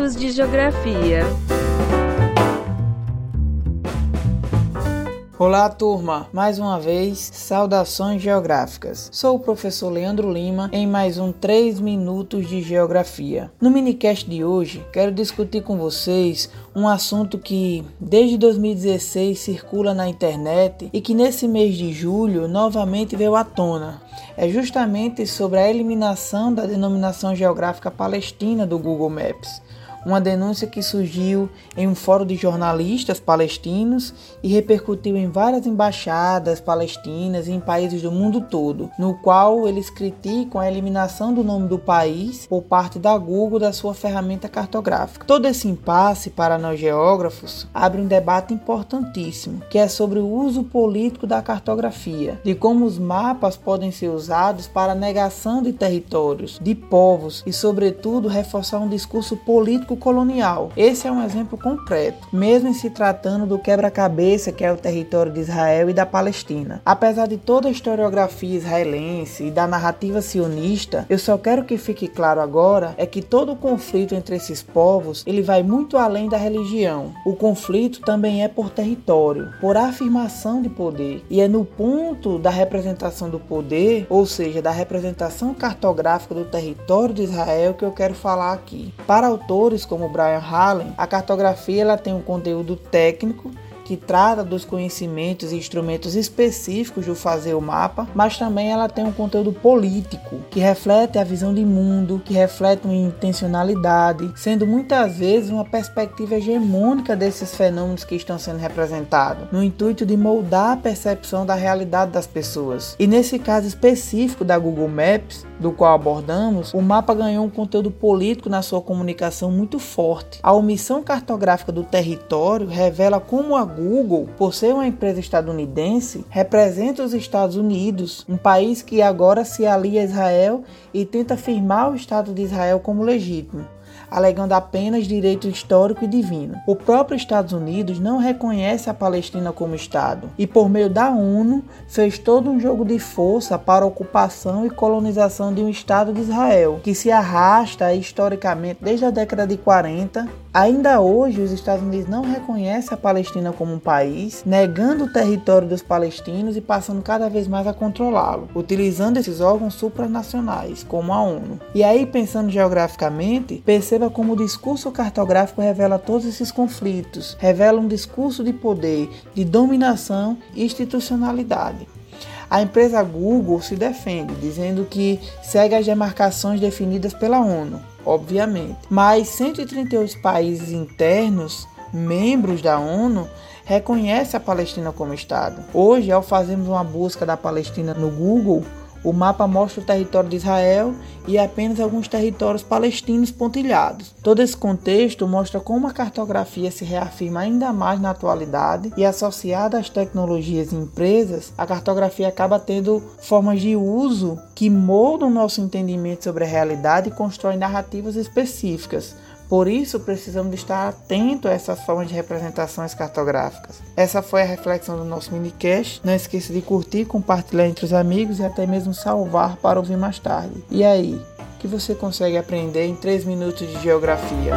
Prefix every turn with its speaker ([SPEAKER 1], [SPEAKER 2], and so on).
[SPEAKER 1] minutos de geografia.
[SPEAKER 2] Olá, turma! Mais uma vez, saudações geográficas. Sou o professor Leandro Lima em mais um 3 minutos de geografia. No minicast de hoje, quero discutir com vocês um assunto que desde 2016 circula na internet e que nesse mês de julho novamente veio à tona. É justamente sobre a eliminação da denominação geográfica palestina do Google Maps uma denúncia que surgiu em um fórum de jornalistas palestinos e repercutiu em várias embaixadas palestinas em países do mundo todo, no qual eles criticam a eliminação do nome do país por parte da Google da sua ferramenta cartográfica. Todo esse impasse para nós geógrafos abre um debate importantíssimo, que é sobre o uso político da cartografia, de como os mapas podem ser usados para a negação de territórios, de povos e, sobretudo, reforçar um discurso político colonial. Esse é um exemplo concreto, mesmo em se tratando do quebra-cabeça que é o território de Israel e da Palestina. Apesar de toda a historiografia israelense e da narrativa sionista, eu só quero que fique claro agora é que todo o conflito entre esses povos, ele vai muito além da religião. O conflito também é por território, por afirmação de poder, e é no ponto da representação do poder, ou seja, da representação cartográfica do território de Israel que eu quero falar aqui. Para autores autores como Brian Hallen, a cartografia ela tem um conteúdo técnico que trata dos conhecimentos e instrumentos específicos do fazer o mapa, mas também ela tem um conteúdo político que reflete a visão de mundo, que reflete uma intencionalidade, sendo muitas vezes uma perspectiva hegemônica desses fenômenos que estão sendo representados, no intuito de moldar a percepção da realidade das pessoas. E nesse caso específico da Google Maps, do qual abordamos, o mapa ganhou um conteúdo político na sua comunicação muito forte. A omissão cartográfica do território revela como a Google, por ser uma empresa estadunidense, representa os Estados Unidos, um país que agora se alia a Israel e tenta afirmar o Estado de Israel como legítimo alegando apenas direito histórico e divino. O próprio Estados Unidos não reconhece a Palestina como Estado e, por meio da ONU, fez todo um jogo de força para a ocupação e colonização de um Estado de Israel, que se arrasta historicamente desde a década de 40 Ainda hoje, os Estados Unidos não reconhecem a Palestina como um país, negando o território dos palestinos e passando cada vez mais a controlá-lo, utilizando esses órgãos supranacionais, como a ONU. E aí, pensando geograficamente, perceba como o discurso cartográfico revela todos esses conflitos, revela um discurso de poder, de dominação e institucionalidade. A empresa Google se defende, dizendo que segue as demarcações definidas pela ONU, obviamente. Mas 138 países internos, membros da ONU, reconhecem a Palestina como Estado. Hoje, ao fazermos uma busca da Palestina no Google, o mapa mostra o território de Israel e apenas alguns territórios palestinos pontilhados. Todo esse contexto mostra como a cartografia se reafirma ainda mais na atualidade e associada às tecnologias e empresas, a cartografia acaba tendo formas de uso que moldam nosso entendimento sobre a realidade e constroem narrativas específicas por isso, precisamos estar atentos a essas formas de representações cartográficas. Essa foi a reflexão do nosso minicast. Não esqueça de curtir, compartilhar entre os amigos e até mesmo salvar para ouvir mais tarde. E aí, o que você consegue aprender em 3 minutos de geografia?